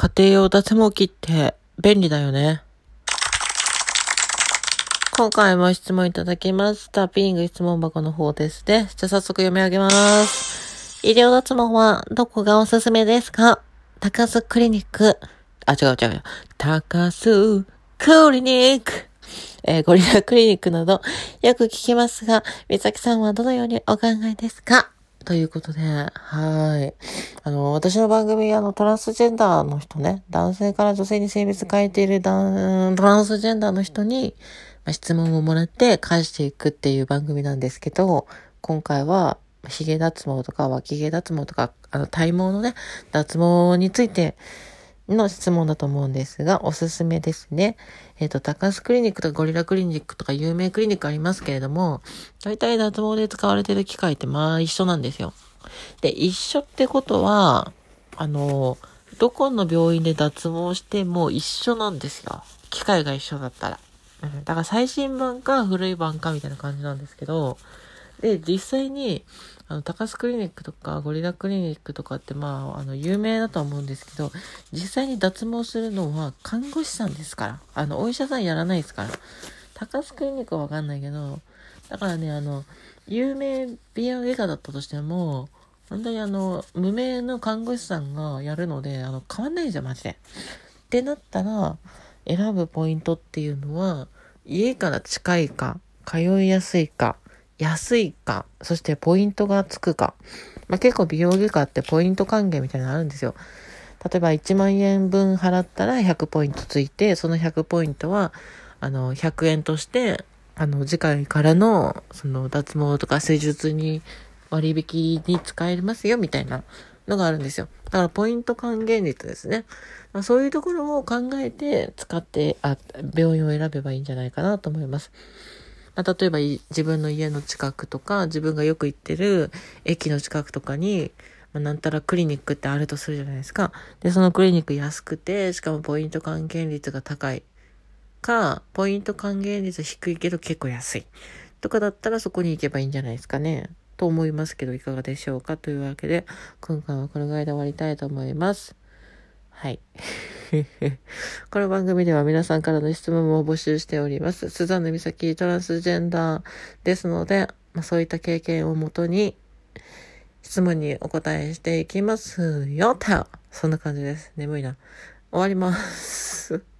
家庭用脱毛器って便利だよね。今回も質問いただきました。ピング質問箱の方ですね。じゃあ早速読み上げます。医療脱毛はどこがおすすめですか？高須クリニック。あ、違う違う違う。高須クリニック。えー、ゴリラクリニックなどよく聞きますが、美咲さんはどのようにお考えですか？ということで、はい。あの、私の番組、あの、トランスジェンダーの人ね、男性から女性に性別変えているトランスジェンダーの人に、ま、質問をもらって返していくっていう番組なんですけど、今回は、髭脱毛とか脇毛脱毛とか、あの、体毛のね、脱毛について、の質問だと思うんですが、おすすめですね。えっ、ー、と、高須クリニックとかゴリラクリニックとか有名クリニックありますけれども、大体脱毛で使われてる機械ってまあ一緒なんですよ。で、一緒ってことは、あの、どこの病院で脱毛しても一緒なんですよ。機械が一緒だったら。だから最新版か古い版かみたいな感じなんですけど、で、実際に、あの、高須クリニックとかゴリラクリニックとかって、まあ、あの、有名だとは思うんですけど、実際に脱毛するのは看護師さんですから。あの、お医者さんやらないですから。高須クリニックはわかんないけど、だからね、あの、有名美容外科だったとしても、本当にあの、無名の看護師さんがやるので、あの、変わんないんですよ、マジで。ってなったら、選ぶポイントっていうのは、家から近いか、通いやすいか、安いか、そしてポイントがつくか。まあ、結構美容外科ってポイント還元みたいなのあるんですよ。例えば1万円分払ったら100ポイントついて、その100ポイントは、あの、100円として、あの、次回からの、その、脱毛とか施術に割引に使えますよ、みたいなのがあるんですよ。だから、ポイント還元率ですね。まあ、そういうところを考えて使って、あ、病院を選べばいいんじゃないかなと思います。まあ、例えば自分の家の近くとか、自分がよく行ってる駅の近くとかに、まあ、なんたらクリニックってあるとするじゃないですか。で、そのクリニック安くて、しかもポイント還元率が高い。か、ポイント還元率低いけど結構安い。とかだったらそこに行けばいいんじゃないですかね。と思いますけど、いかがでしょうかというわけで、今回はこのぐらいで終わりたいと思います。はい。この番組では皆さんからの質問も募集しております。スザンヌ美咲トランスジェンダーですので、まあ、そういった経験をもとに質問にお答えしていきますよと。そんな感じです。眠いな。終わります。